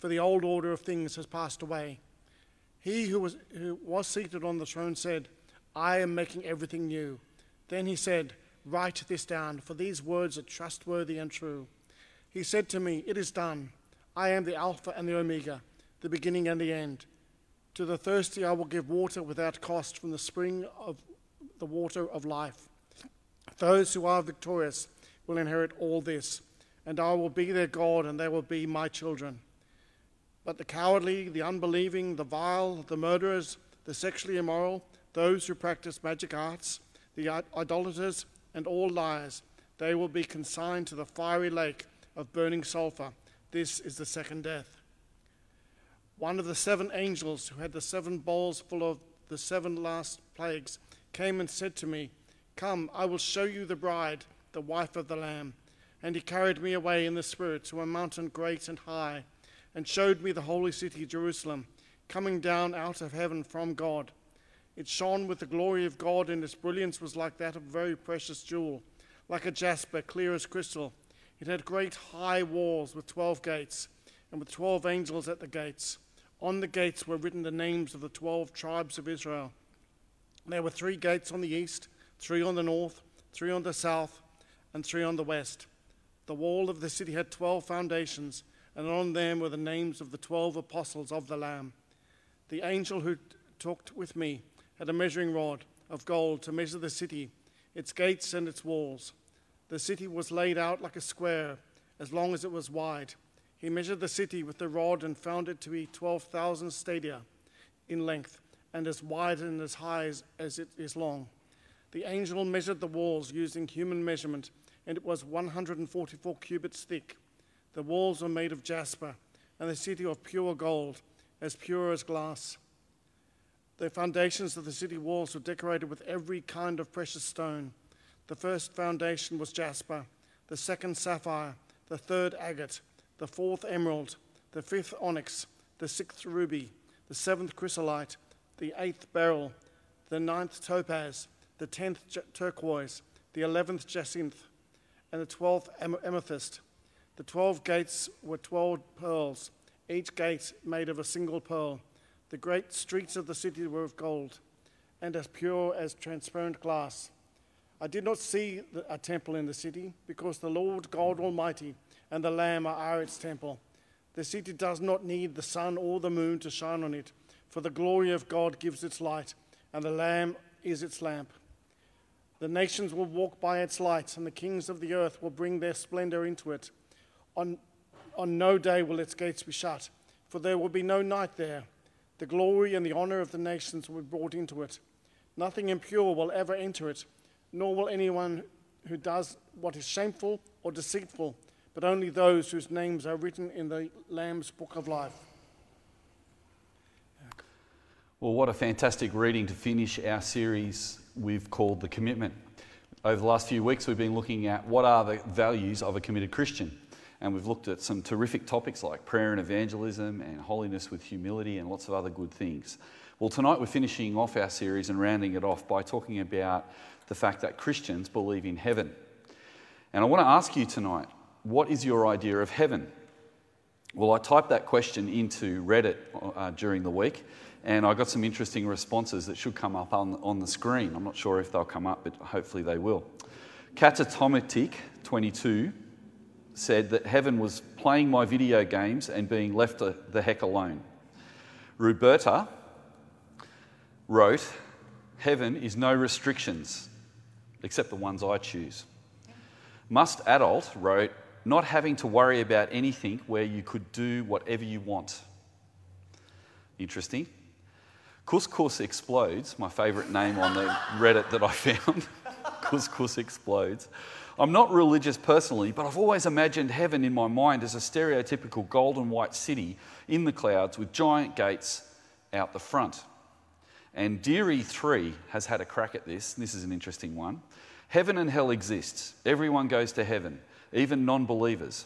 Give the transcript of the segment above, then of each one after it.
for the old order of things has passed away. He who was, who was seated on the throne said, I am making everything new. Then he said, Write this down, for these words are trustworthy and true. He said to me, It is done. I am the Alpha and the Omega, the beginning and the end. To the thirsty I will give water without cost from the spring of the water of life. Those who are victorious will inherit all this, and I will be their God, and they will be my children. But the cowardly, the unbelieving, the vile, the murderers, the sexually immoral, those who practice magic arts, the idolaters, and all liars, they will be consigned to the fiery lake of burning sulfur. This is the second death. One of the seven angels who had the seven bowls full of the seven last plagues came and said to me, Come, I will show you the bride, the wife of the Lamb. And he carried me away in the Spirit to a mountain great and high, and showed me the holy city, Jerusalem, coming down out of heaven from God. It shone with the glory of God, and its brilliance was like that of a very precious jewel, like a jasper, clear as crystal. It had great high walls with twelve gates, and with twelve angels at the gates. On the gates were written the names of the twelve tribes of Israel. There were three gates on the east, three on the north, three on the south, and three on the west. The wall of the city had twelve foundations, and on them were the names of the twelve apostles of the Lamb. The angel who talked with me had a measuring rod of gold to measure the city, its gates, and its walls. The city was laid out like a square, as long as it was wide. He measured the city with the rod and found it to be 12,000 stadia in length and as wide and as high as, it is long. The angel measured the walls using human measurement, and it was 144 cubits thick. The walls were made of jasper, and the city of pure gold, as pure as glass. The foundations of the city walls were decorated with every kind of precious stone. The first foundation was jasper, the second sapphire, the third agate, the fourth emerald, the fifth onyx, the sixth ruby, the seventh chrysolite, the eighth beryl, the ninth topaz, the tenth turquoise, the eleventh jacinth, and the twelfth amethyst. The twelve gates were twelve pearls, each gate made of a single pearl. The great streets of the city were of gold, and as pure as transparent glass. I did not see a temple in the city, because the Lord God Almighty and the Lamb are its temple. The city does not need the sun or the moon to shine on it, for the glory of God gives its light, and the Lamb is its lamp. The nations will walk by its light, and the kings of the earth will bring their splendor into it. On, on no day will its gates be shut, for there will be no night there. The glory and the honor of the nations will be brought into it. Nothing impure will ever enter it, nor will anyone who does what is shameful or deceitful but only those whose names are written in the Lamb's book of life. Well, what a fantastic reading to finish our series we've called The Commitment. Over the last few weeks, we've been looking at what are the values of a committed Christian. And we've looked at some terrific topics like prayer and evangelism and holiness with humility and lots of other good things. Well, tonight we're finishing off our series and rounding it off by talking about the fact that Christians believe in heaven. And I want to ask you tonight what is your idea of heaven? Well, I typed that question into Reddit uh, during the week, and I got some interesting responses that should come up on, on the screen. I'm not sure if they'll come up, but hopefully they will. Catatomatic22 said that heaven was playing my video games and being left the heck alone. Roberta wrote, Heaven is no restrictions, except the ones I choose. Must Adult wrote, not having to worry about anything where you could do whatever you want. Interesting. Couscous Explodes, my favourite name on the Reddit that I found. Couscous Explodes. I'm not religious personally, but I've always imagined heaven in my mind as a stereotypical golden white city in the clouds with giant gates out the front. And Deary 3 has had a crack at this. This is an interesting one. Heaven and hell exists. Everyone goes to heaven, even non believers.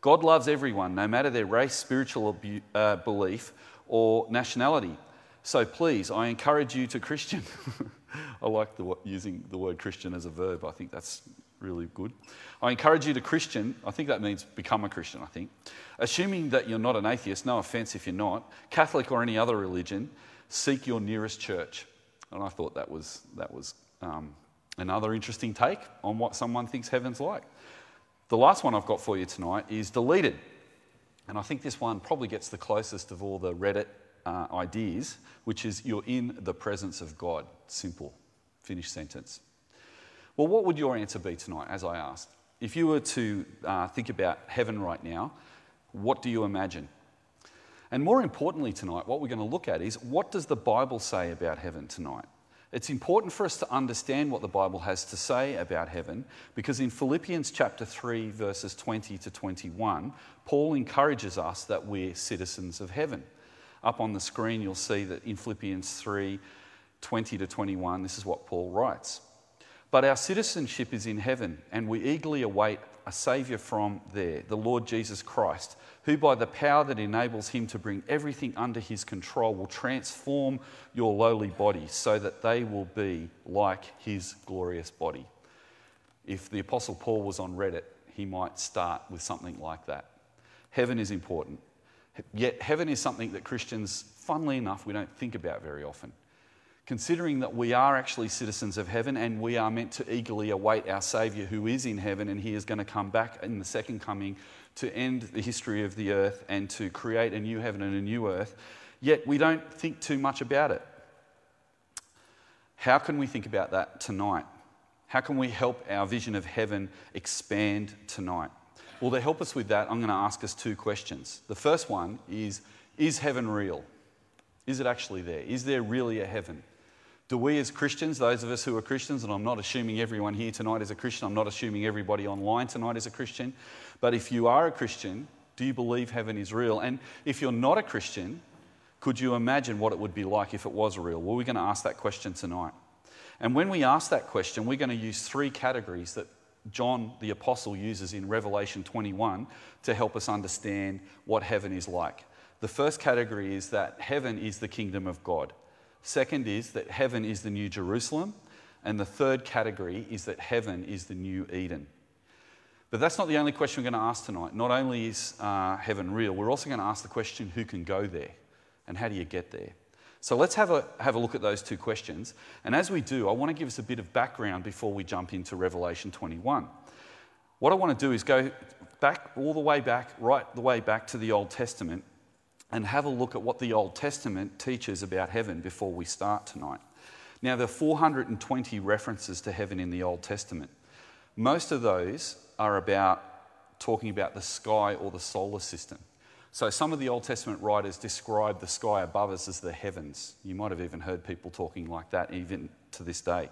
God loves everyone, no matter their race, spiritual uh, belief, or nationality. So please, I encourage you to Christian. I like the, using the word Christian as a verb. I think that's really good. I encourage you to Christian. I think that means become a Christian, I think. Assuming that you're not an atheist, no offense if you're not, Catholic or any other religion, seek your nearest church. And I thought that was, that was um, another interesting take on what someone thinks heaven's like. The last one I've got for you tonight is deleted. And I think this one probably gets the closest of all the Reddit uh, ideas, which is you're in the presence of God. Simple. Finished sentence. Well, what would your answer be tonight, as I asked? If you were to uh, think about heaven right now, what do you imagine? And more importantly, tonight, what we're going to look at is what does the Bible say about heaven tonight? It's important for us to understand what the Bible has to say about heaven because in Philippians chapter 3, verses 20 to 21, Paul encourages us that we're citizens of heaven. Up on the screen, you'll see that in Philippians 3, 20 to 21, this is what Paul writes. But our citizenship is in heaven, and we eagerly await a Saviour from there, the Lord Jesus Christ, who, by the power that enables him to bring everything under his control, will transform your lowly body so that they will be like his glorious body. If the Apostle Paul was on Reddit, he might start with something like that. Heaven is important. Yet, heaven is something that Christians, funnily enough, we don't think about very often considering that we are actually citizens of heaven and we are meant to eagerly await our Saviour who is in heaven and he is going to come back in the second coming to end the history of the earth and to create a new heaven and a new earth, yet we don't think too much about it. How can we think about that tonight? How can we help our vision of heaven expand tonight? Well, to help us with that, I'm going to ask us two questions. The first one is Is heaven real? Is it actually there? Is there really a heaven? Do we as Christians, those of us who are Christians, and I'm not assuming everyone here tonight is a Christian, I'm not assuming everybody online tonight is a Christian, but if you are a Christian, do you believe heaven is real? And if you're not a Christian, could you imagine what it would be like if it was real? Well, we're going to ask that question tonight. And when we ask that question, we're going to use three categories that John the Apostle uses in Revelation 21 to help us understand what heaven is like. The first category is that heaven is the kingdom of God. Second is that heaven is the new Jerusalem. And the third category is that heaven is the new Eden. But that's not the only question we're going to ask tonight. Not only is uh, heaven real, we're also going to ask the question who can go there and how do you get there? So let's have a, have a look at those two questions. And as we do, I want to give us a bit of background before we jump into Revelation 21. What I want to do is go back, all the way back, right the way back to the Old Testament, and have a look at what the Old Testament teaches about heaven before we start tonight. Now, there are 420 references to heaven in the Old Testament. Most of those are about talking about the sky or the solar system. So, some of the Old Testament writers describe the sky above us as the heavens. You might have even heard people talking like that even to this day.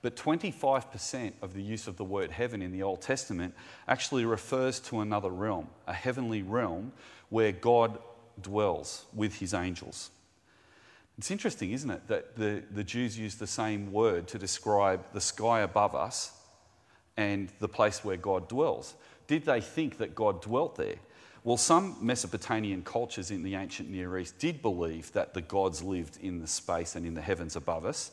But 25% of the use of the word heaven in the Old Testament actually refers to another realm, a heavenly realm where God dwells with his angels. It's interesting, isn't it, that the, the Jews use the same word to describe the sky above us and the place where God dwells. Did they think that God dwelt there? Well, some Mesopotamian cultures in the ancient Near East did believe that the gods lived in the space and in the heavens above us.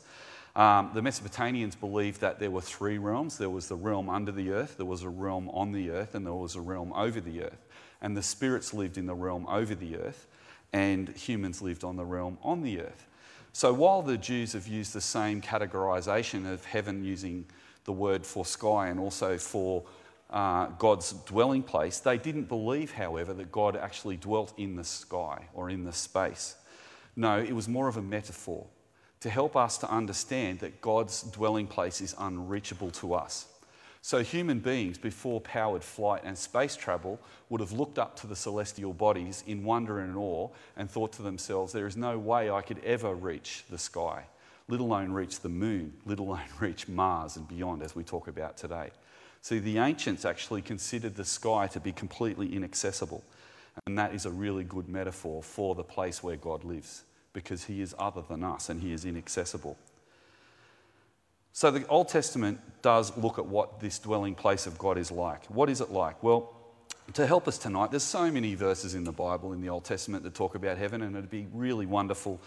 Um, the Mesopotamians believed that there were three realms there was the realm under the earth, there was a realm on the earth, and there was a realm over the earth and the spirits lived in the realm over the earth, and humans lived on the realm on the earth. So while the Jews have used the same categorization of heaven using the word for sky and also for uh, God's dwelling place, they didn't believe, however, that God actually dwelt in the sky or in the space. No, it was more of a metaphor to help us to understand that God's dwelling place is unreachable to us. So, human beings before powered flight and space travel would have looked up to the celestial bodies in wonder and awe and thought to themselves, there is no way I could ever reach the sky, let alone reach the moon, let alone reach Mars and beyond, as we talk about today. See, the ancients actually considered the sky to be completely inaccessible. And that is a really good metaphor for the place where God lives, because He is other than us and He is inaccessible. So the Old Testament does look at what this dwelling place of God is like. What is it like? Well, to help us tonight, there's so many verses in the Bible, in the Old Testament, that talk about heaven, and it'd be really wonderful,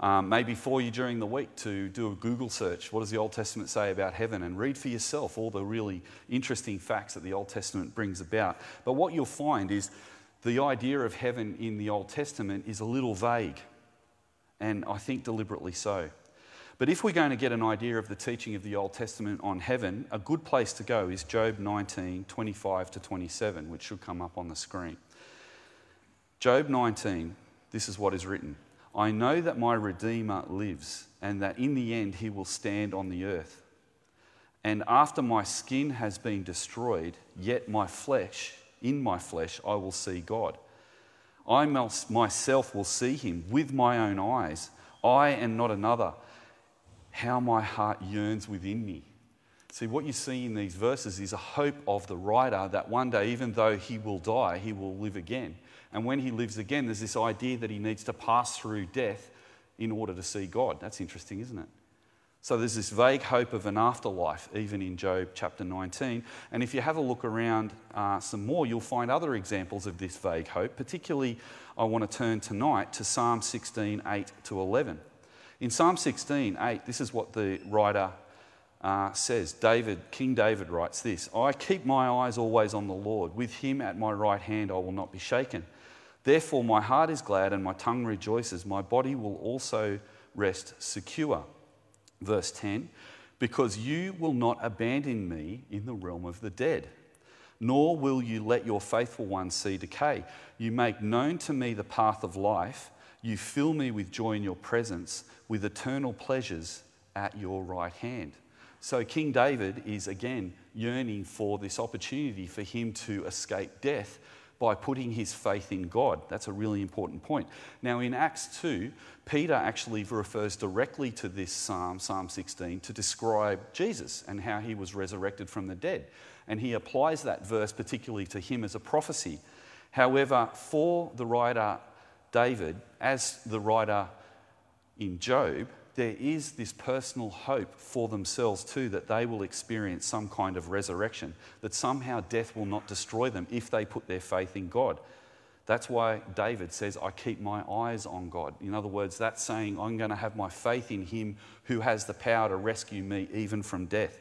um, maybe for you during the week, to do a Google search. What does the Old Testament say about heaven? And read for yourself all the really interesting facts that the Old Testament brings about. But what you'll find is the idea of heaven in the Old Testament is a little vague, and I think deliberately so. But if we're going to get an idea of the teaching of the Old Testament on heaven, a good place to go is Job 19 25 to 27, which should come up on the screen. Job 19, this is what is written I know that my Redeemer lives, and that in the end he will stand on the earth. And after my skin has been destroyed, yet my flesh, in my flesh, I will see God. I myself will see him with my own eyes, I and not another how my heart yearns within me. See, what you see in these verses is a hope of the writer that one day, even though he will die, he will live again. And when he lives again, there's this idea that he needs to pass through death in order to see God. That's interesting, isn't it? So there's this vague hope of an afterlife, even in Job chapter 19. And if you have a look around uh, some more, you'll find other examples of this vague hope. Particularly, I want to turn tonight to Psalm 16 8 to 11. In Psalm 16, 8, this is what the writer uh, says. David, King David writes this I keep my eyes always on the Lord. With him at my right hand, I will not be shaken. Therefore, my heart is glad and my tongue rejoices. My body will also rest secure. Verse 10 Because you will not abandon me in the realm of the dead, nor will you let your faithful one see decay. You make known to me the path of life. You fill me with joy in your presence with eternal pleasures at your right hand. So, King David is again yearning for this opportunity for him to escape death by putting his faith in God. That's a really important point. Now, in Acts 2, Peter actually refers directly to this psalm, Psalm 16, to describe Jesus and how he was resurrected from the dead. And he applies that verse particularly to him as a prophecy. However, for the writer David, as the writer in Job, there is this personal hope for themselves too that they will experience some kind of resurrection, that somehow death will not destroy them if they put their faith in God. That's why David says, I keep my eyes on God. In other words, that's saying, I'm going to have my faith in Him who has the power to rescue me even from death.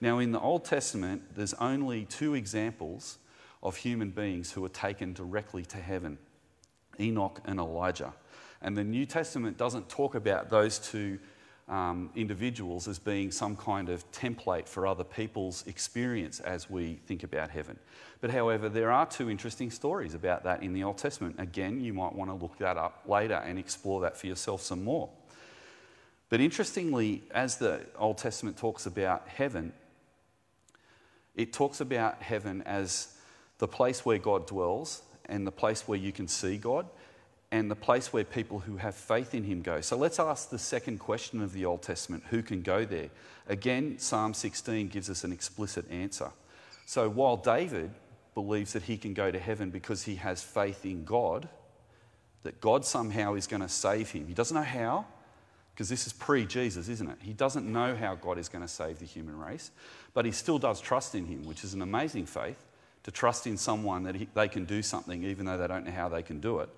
Now, in the Old Testament, there's only two examples of human beings who are taken directly to heaven Enoch and Elijah. And the New Testament doesn't talk about those two um, individuals as being some kind of template for other people's experience as we think about heaven. But however, there are two interesting stories about that in the Old Testament. Again, you might want to look that up later and explore that for yourself some more. But interestingly, as the Old Testament talks about heaven, it talks about heaven as the place where God dwells and the place where you can see God and the place where people who have faith in him go. So let's ask the second question of the Old Testament who can go there? Again, Psalm 16 gives us an explicit answer. So while David believes that he can go to heaven because he has faith in God, that God somehow is going to save him, he doesn't know how. Because this is pre Jesus, isn't it? He doesn't know how God is going to save the human race, but he still does trust in him, which is an amazing faith to trust in someone that he, they can do something even though they don't know how they can do it.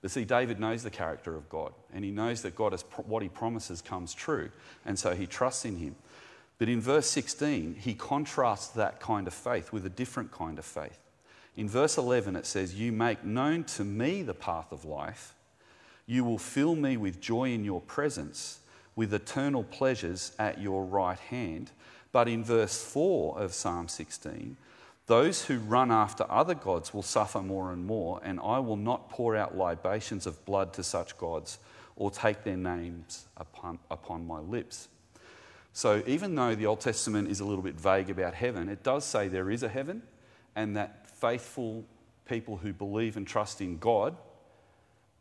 But see, David knows the character of God, and he knows that God is what he promises comes true, and so he trusts in him. But in verse 16, he contrasts that kind of faith with a different kind of faith. In verse 11, it says, You make known to me the path of life. You will fill me with joy in your presence, with eternal pleasures at your right hand. But in verse 4 of Psalm 16, those who run after other gods will suffer more and more, and I will not pour out libations of blood to such gods or take their names upon, upon my lips. So, even though the Old Testament is a little bit vague about heaven, it does say there is a heaven, and that faithful people who believe and trust in God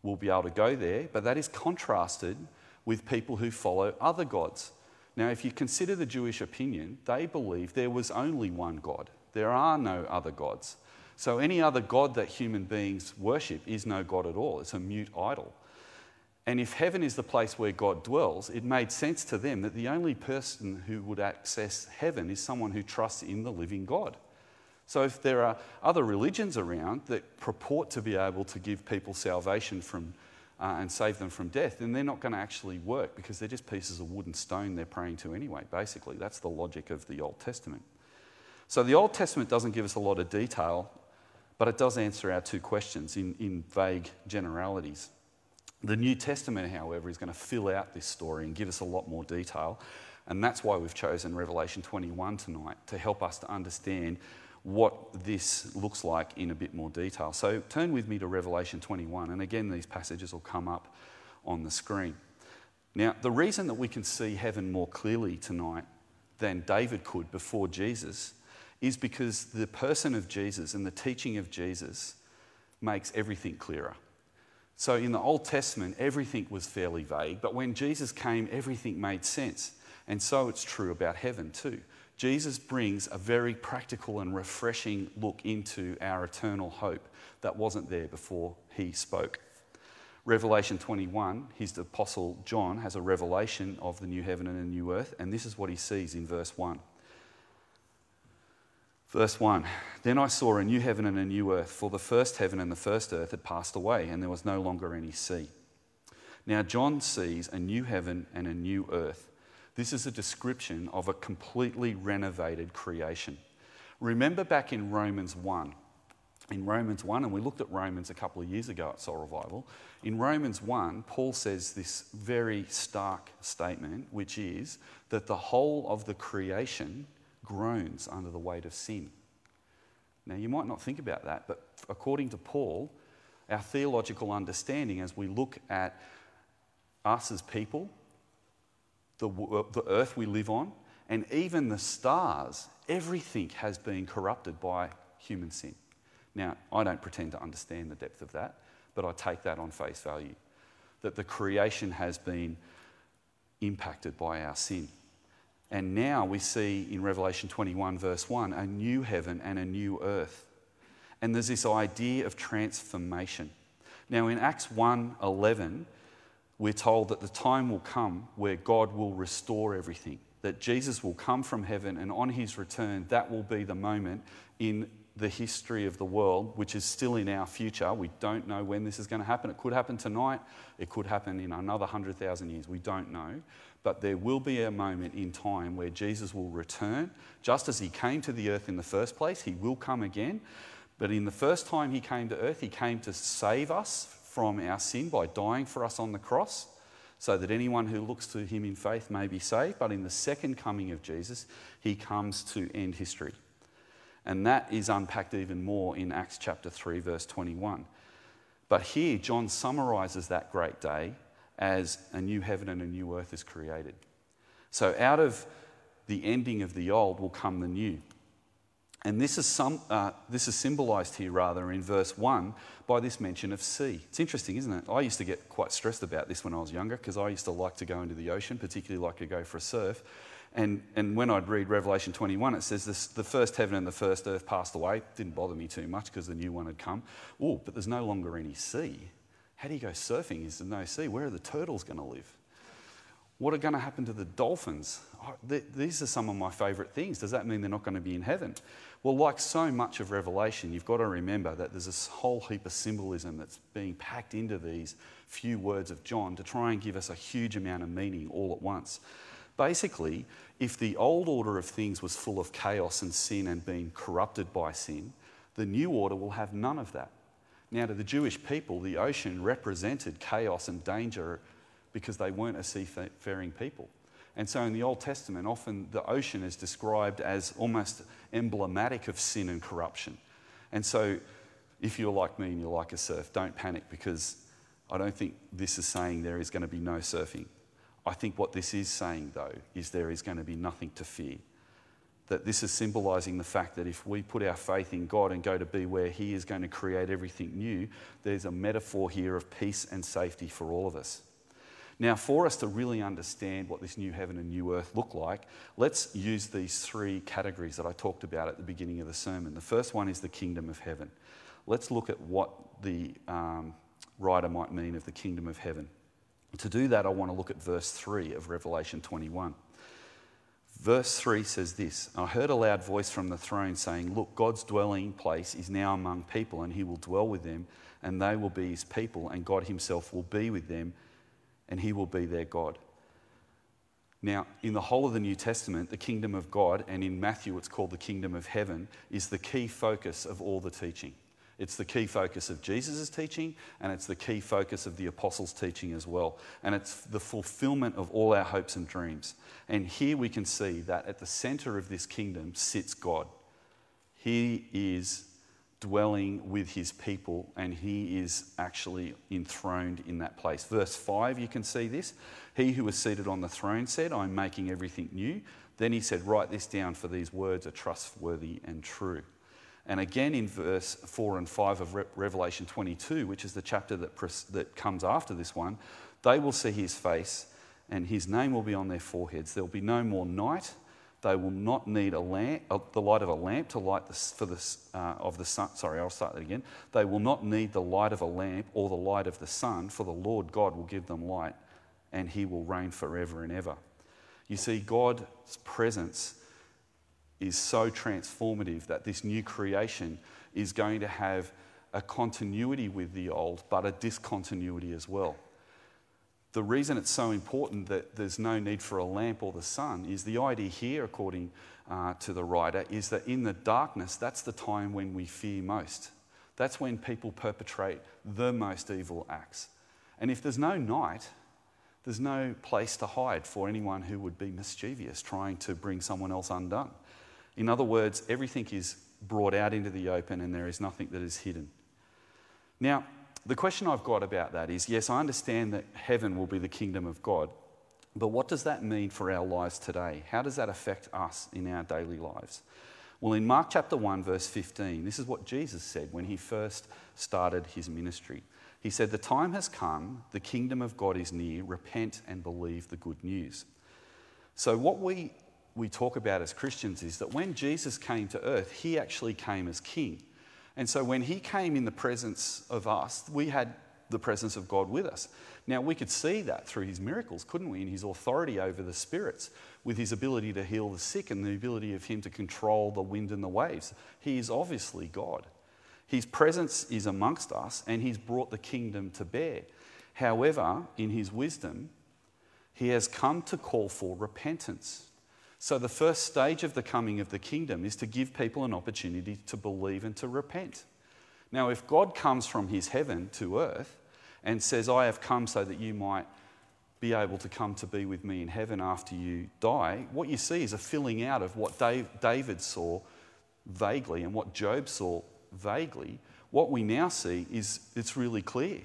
will be able to go there, but that is contrasted with people who follow other gods Now, if you consider the Jewish opinion, they believe there was only one God. There are no other gods. So, any other God that human beings worship is no God at all. It's a mute idol. And if heaven is the place where God dwells, it made sense to them that the only person who would access heaven is someone who trusts in the living God. So, if there are other religions around that purport to be able to give people salvation from uh, and save them from death, then they're not going to actually work because they're just pieces of wood and stone they're praying to anyway, basically. That's the logic of the Old Testament. So the Old Testament doesn't give us a lot of detail, but it does answer our two questions in, in vague generalities. The New Testament, however, is going to fill out this story and give us a lot more detail. And that's why we've chosen Revelation 21 tonight to help us to understand what this looks like in a bit more detail. So turn with me to Revelation 21, and again, these passages will come up on the screen. Now, the reason that we can see heaven more clearly tonight than David could before Jesus is because the person of Jesus and the teaching of Jesus makes everything clearer. So in the Old Testament, everything was fairly vague, but when Jesus came, everything made sense. And so it's true about heaven too. Jesus brings a very practical and refreshing look into our eternal hope that wasn't there before he spoke. Revelation 21, his apostle John has a revelation of the new heaven and the new earth, and this is what he sees in verse 1. Verse 1 Then I saw a new heaven and a new earth, for the first heaven and the first earth had passed away, and there was no longer any sea. Now John sees a new heaven and a new earth this is a description of a completely renovated creation. Remember back in Romans 1, in Romans 1, and we looked at Romans a couple of years ago at Soul Revival. In Romans 1, Paul says this very stark statement, which is that the whole of the creation groans under the weight of sin. Now, you might not think about that, but according to Paul, our theological understanding as we look at us as people the, uh, the earth we live on, and even the stars, everything has been corrupted by human sin. Now, I don't pretend to understand the depth of that, but I take that on face value that the creation has been impacted by our sin. And now we see in Revelation 21, verse 1, a new heaven and a new earth. And there's this idea of transformation. Now, in Acts 1 11, we're told that the time will come where God will restore everything, that Jesus will come from heaven, and on his return, that will be the moment in the history of the world, which is still in our future. We don't know when this is going to happen. It could happen tonight, it could happen in another 100,000 years. We don't know. But there will be a moment in time where Jesus will return, just as he came to the earth in the first place, he will come again. But in the first time he came to earth, he came to save us from our sin by dying for us on the cross, so that anyone who looks to him in faith may be saved. But in the second coming of Jesus, he comes to end history. And that is unpacked even more in Acts chapter 3, verse 21. But here, John summarizes that great day as a new heaven and a new earth is created. So out of the ending of the old will come the new. And this is, some, uh, this is symbolized here, rather, in verse 1 by this mention of sea. It's interesting, isn't it? I used to get quite stressed about this when I was younger because I used to like to go into the ocean, particularly like to go for a surf. And, and when I'd read Revelation 21, it says this, the first heaven and the first earth passed away. Didn't bother me too much because the new one had come. Oh, but there's no longer any sea. How do you go surfing? Is there no sea? Where are the turtles going to live? What are going to happen to the dolphins? Oh, these are some of my favourite things. Does that mean they're not going to be in heaven? Well, like so much of Revelation, you've got to remember that there's this whole heap of symbolism that's being packed into these few words of John to try and give us a huge amount of meaning all at once. Basically, if the old order of things was full of chaos and sin and being corrupted by sin, the new order will have none of that. Now, to the Jewish people, the ocean represented chaos and danger because they weren't a seafaring people. And so in the Old Testament, often the ocean is described as almost emblematic of sin and corruption. And so if you're like me and you like a surf, don't panic because I don't think this is saying there is going to be no surfing. I think what this is saying, though, is there is going to be nothing to fear. That this is symbolizing the fact that if we put our faith in God and go to be where He is going to create everything new, there's a metaphor here of peace and safety for all of us. Now, for us to really understand what this new heaven and new earth look like, let's use these three categories that I talked about at the beginning of the sermon. The first one is the kingdom of heaven. Let's look at what the um, writer might mean of the kingdom of heaven. To do that, I want to look at verse 3 of Revelation 21. Verse 3 says this I heard a loud voice from the throne saying, Look, God's dwelling place is now among people, and he will dwell with them, and they will be his people, and God himself will be with them, and he will be their God. Now, in the whole of the New Testament, the kingdom of God, and in Matthew it's called the kingdom of heaven, is the key focus of all the teaching. It's the key focus of Jesus' teaching, and it's the key focus of the apostles' teaching as well. And it's the fulfillment of all our hopes and dreams. And here we can see that at the center of this kingdom sits God. He is dwelling with his people, and he is actually enthroned in that place. Verse 5, you can see this. He who was seated on the throne said, I'm making everything new. Then he said, Write this down, for these words are trustworthy and true. And again in verse 4 and 5 of Revelation 22, which is the chapter that, that comes after this one, they will see his face and his name will be on their foreheads. There will be no more night. They will not need a lamp, uh, the light of a lamp to light the, for the, uh, of the sun. Sorry, I'll start that again. They will not need the light of a lamp or the light of the sun, for the Lord God will give them light and he will reign forever and ever. You see, God's presence is so transformative that this new creation is going to have a continuity with the old, but a discontinuity as well. The reason it's so important that there's no need for a lamp or the sun is the idea here, according uh, to the writer, is that in the darkness, that's the time when we fear most. That's when people perpetrate the most evil acts. And if there's no night, there's no place to hide for anyone who would be mischievous, trying to bring someone else undone. In other words, everything is brought out into the open and there is nothing that is hidden. Now, the question I've got about that is yes, I understand that heaven will be the kingdom of God, but what does that mean for our lives today? How does that affect us in our daily lives? Well, in Mark chapter 1, verse 15, this is what Jesus said when he first started his ministry. He said, The time has come, the kingdom of God is near, repent and believe the good news. So, what we we talk about as Christians is that when Jesus came to earth, he actually came as king. And so when he came in the presence of us, we had the presence of God with us. Now, we could see that through his miracles, couldn't we? In his authority over the spirits, with his ability to heal the sick and the ability of him to control the wind and the waves. He is obviously God. His presence is amongst us and he's brought the kingdom to bear. However, in his wisdom, he has come to call for repentance so, the first stage of the coming of the kingdom is to give people an opportunity to believe and to repent. Now, if God comes from his heaven to earth and says, I have come so that you might be able to come to be with me in heaven after you die, what you see is a filling out of what David saw vaguely and what Job saw vaguely. What we now see is it's really clear.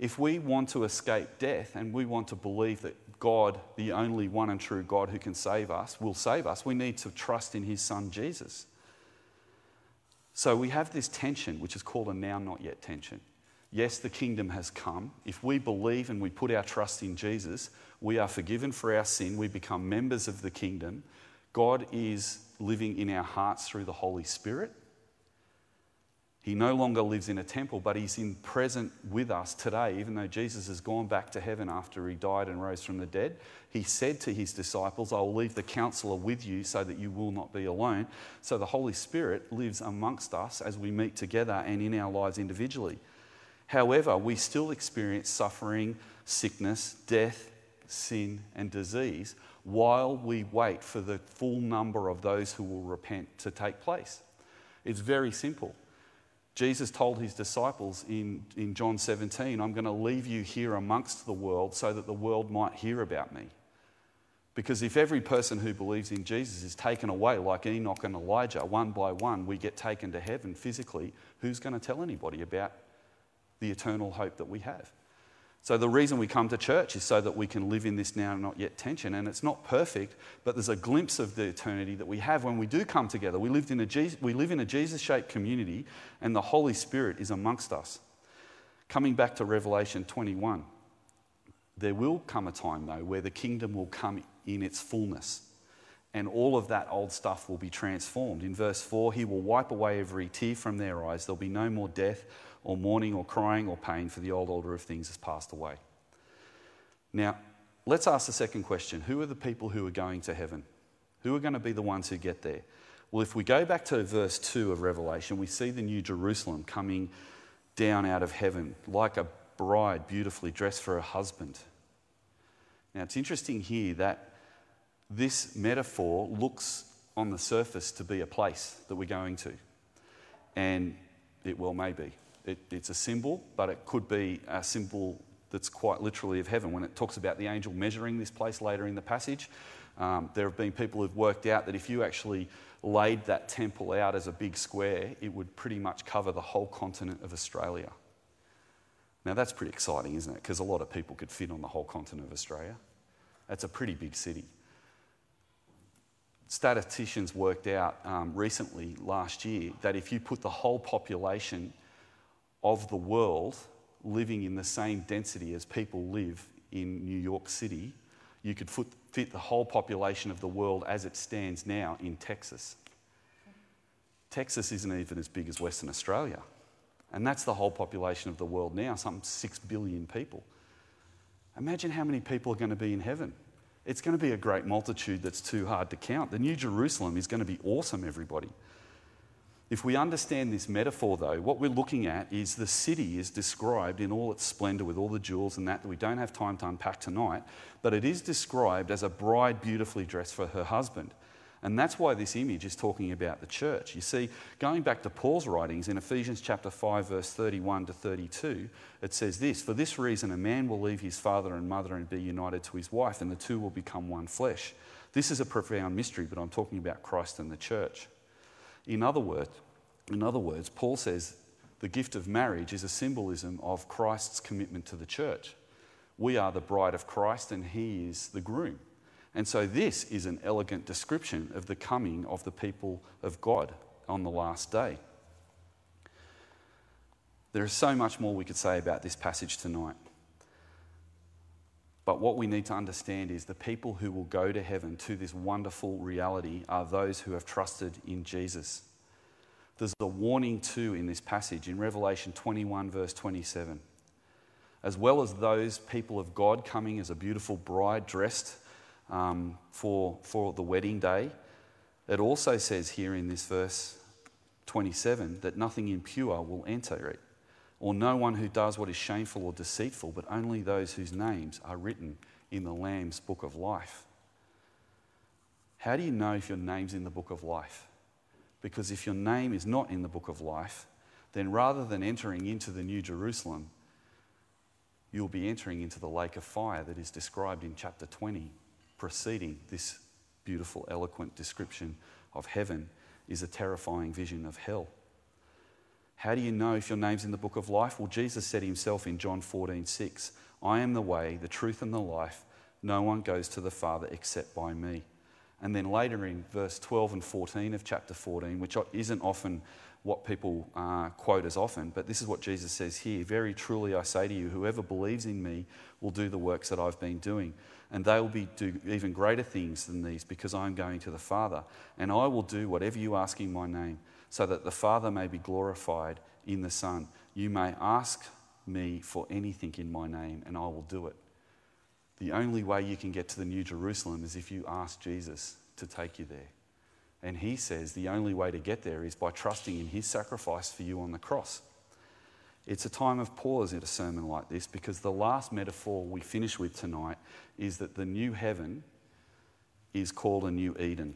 If we want to escape death and we want to believe that God, the only one and true God who can save us, will save us, we need to trust in his son Jesus. So we have this tension, which is called a now not yet tension. Yes, the kingdom has come. If we believe and we put our trust in Jesus, we are forgiven for our sin. We become members of the kingdom. God is living in our hearts through the Holy Spirit. He no longer lives in a temple, but he's in present with us today, even though Jesus has gone back to heaven after he died and rose from the dead. He said to his disciples, I will leave the counselor with you so that you will not be alone. So the Holy Spirit lives amongst us as we meet together and in our lives individually. However, we still experience suffering, sickness, death, sin, and disease while we wait for the full number of those who will repent to take place. It's very simple. Jesus told his disciples in, in John 17, I'm going to leave you here amongst the world so that the world might hear about me. Because if every person who believes in Jesus is taken away, like Enoch and Elijah, one by one, we get taken to heaven physically, who's going to tell anybody about the eternal hope that we have? So, the reason we come to church is so that we can live in this now and not yet tension. And it's not perfect, but there's a glimpse of the eternity that we have when we do come together. We, lived in a Jesus, we live in a Jesus shaped community, and the Holy Spirit is amongst us. Coming back to Revelation 21, There will come a time, though, where the kingdom will come in its fullness and all of that old stuff will be transformed. In verse 4, he will wipe away every tear from their eyes. There'll be no more death or mourning or crying or pain, for the old order of things has passed away. Now, let's ask the second question Who are the people who are going to heaven? Who are going to be the ones who get there? Well, if we go back to verse 2 of Revelation, we see the new Jerusalem coming down out of heaven like a bride beautifully dressed for her husband. Now, it's interesting here that this metaphor looks on the surface to be a place that we're going to. And it well may be. It, it's a symbol, but it could be a symbol that's quite literally of heaven. When it talks about the angel measuring this place later in the passage, um, there have been people who've worked out that if you actually laid that temple out as a big square, it would pretty much cover the whole continent of Australia. Now, that's pretty exciting, isn't it? Because a lot of people could fit on the whole continent of Australia. That's a pretty big city statisticians worked out um, recently, last year, that if you put the whole population of the world living in the same density as people live in New York City, you could fit, the whole population of the world as it stands now in Texas. Texas isn't even as big as Western Australia. And that's the whole population of the world now, some 6 billion people. Imagine how many people are going to be in heaven. It's going to be a great multitude that's too hard to count. The New Jerusalem is going to be awesome, everybody. If we understand this metaphor, though, what we're looking at is the city is described in all its splendor with all the jewels and that that we don't have time to unpack tonight, but it is described as a bride beautifully dressed for her husband. And that's why this image is talking about the church. You see, going back to Paul's writings in Ephesians chapter 5 verse 31 to 32, it says this, "For this reason a man will leave his father and mother and be united to his wife, and the two will become one flesh." This is a profound mystery, but I'm talking about Christ and the church. In other words, in other words, Paul says the gift of marriage is a symbolism of Christ's commitment to the church. We are the bride of Christ and he is the groom. And so, this is an elegant description of the coming of the people of God on the last day. There is so much more we could say about this passage tonight. But what we need to understand is the people who will go to heaven to this wonderful reality are those who have trusted in Jesus. There's a warning too in this passage in Revelation 21, verse 27. As well as those people of God coming as a beautiful bride dressed um, for, for the wedding day. It also says here in this verse 27 that nothing impure will enter it, or no one who does what is shameful or deceitful, but only those whose names are written in the Lamb's book of life. How do you know if your name's in the book of life? Because if your name is not in the book of life, then rather than entering into the New Jerusalem, you'll be entering into the lake of fire that is described in chapter 20 preceding this beautiful, eloquent description of heaven is a terrifying vision of hell. How do you know if your name's in the book of life? Well, Jesus said himself in John 14, 6, I am the way, the truth, and the life. No one goes to the Father except by me. And then later in verse 12 and 14 of chapter 14, which isn't often what people uh, quote as often, but this is what Jesus says here Very truly I say to you, whoever believes in me will do the works that I've been doing and they will be do even greater things than these because I am going to the Father. And I will do whatever you ask in my name, so that the Father may be glorified in the Son. You may ask me for anything in my name, and I will do it. The only way you can get to the New Jerusalem is if you ask Jesus to take you there. And he says the only way to get there is by trusting in his sacrifice for you on the cross. It's a time of pause in a sermon like this because the last metaphor we finish with tonight is that the new heaven is called a new Eden.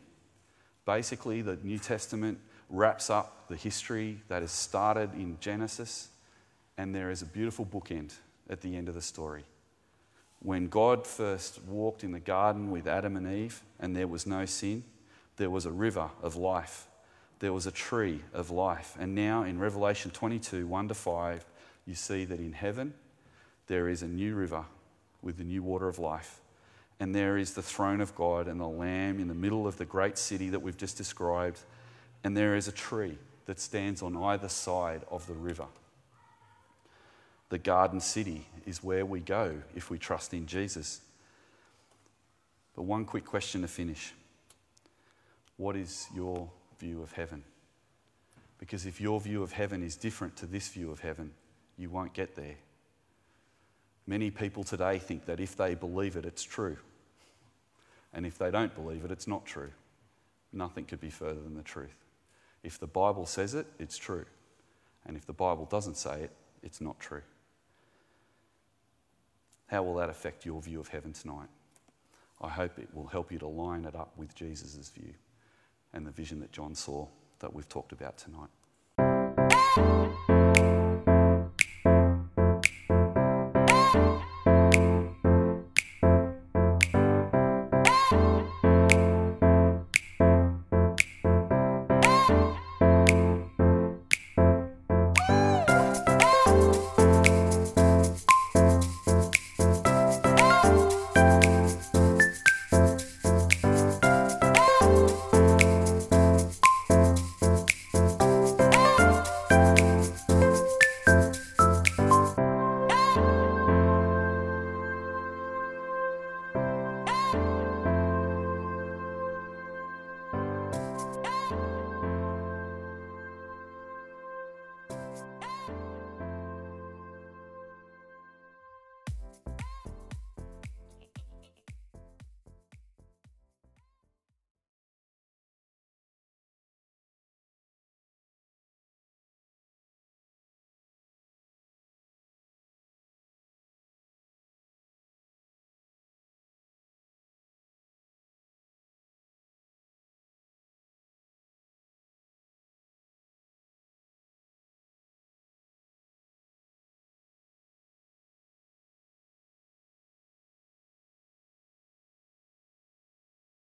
Basically, the New Testament wraps up the history that has started in Genesis, and there is a beautiful bookend at the end of the story. When God first walked in the garden with Adam and Eve, and there was no sin, there was a river of life there was a tree of life. And now in Revelation 22 1 to 5, you see that in heaven there is a new river with the new water of life. And there is the throne of God and the Lamb in the middle of the great city that we've just described. And there is a tree that stands on either side of the river. the garden city is where we go if we trust in Jesus. But one quick question to finish What is your view of heaven? Because if your view of heaven is different to this view of heaven, you won't get there. Many people today think that if they believe it, it's true. And if they don't believe it, it's not true. Nothing could be further than the truth. If the Bible says it, it's true. And if the Bible doesn't say it, it's not true. How will that affect your view of heaven tonight? I hope it will help you to line it up with Jesus' view and the vision that John saw that we've talked about tonight.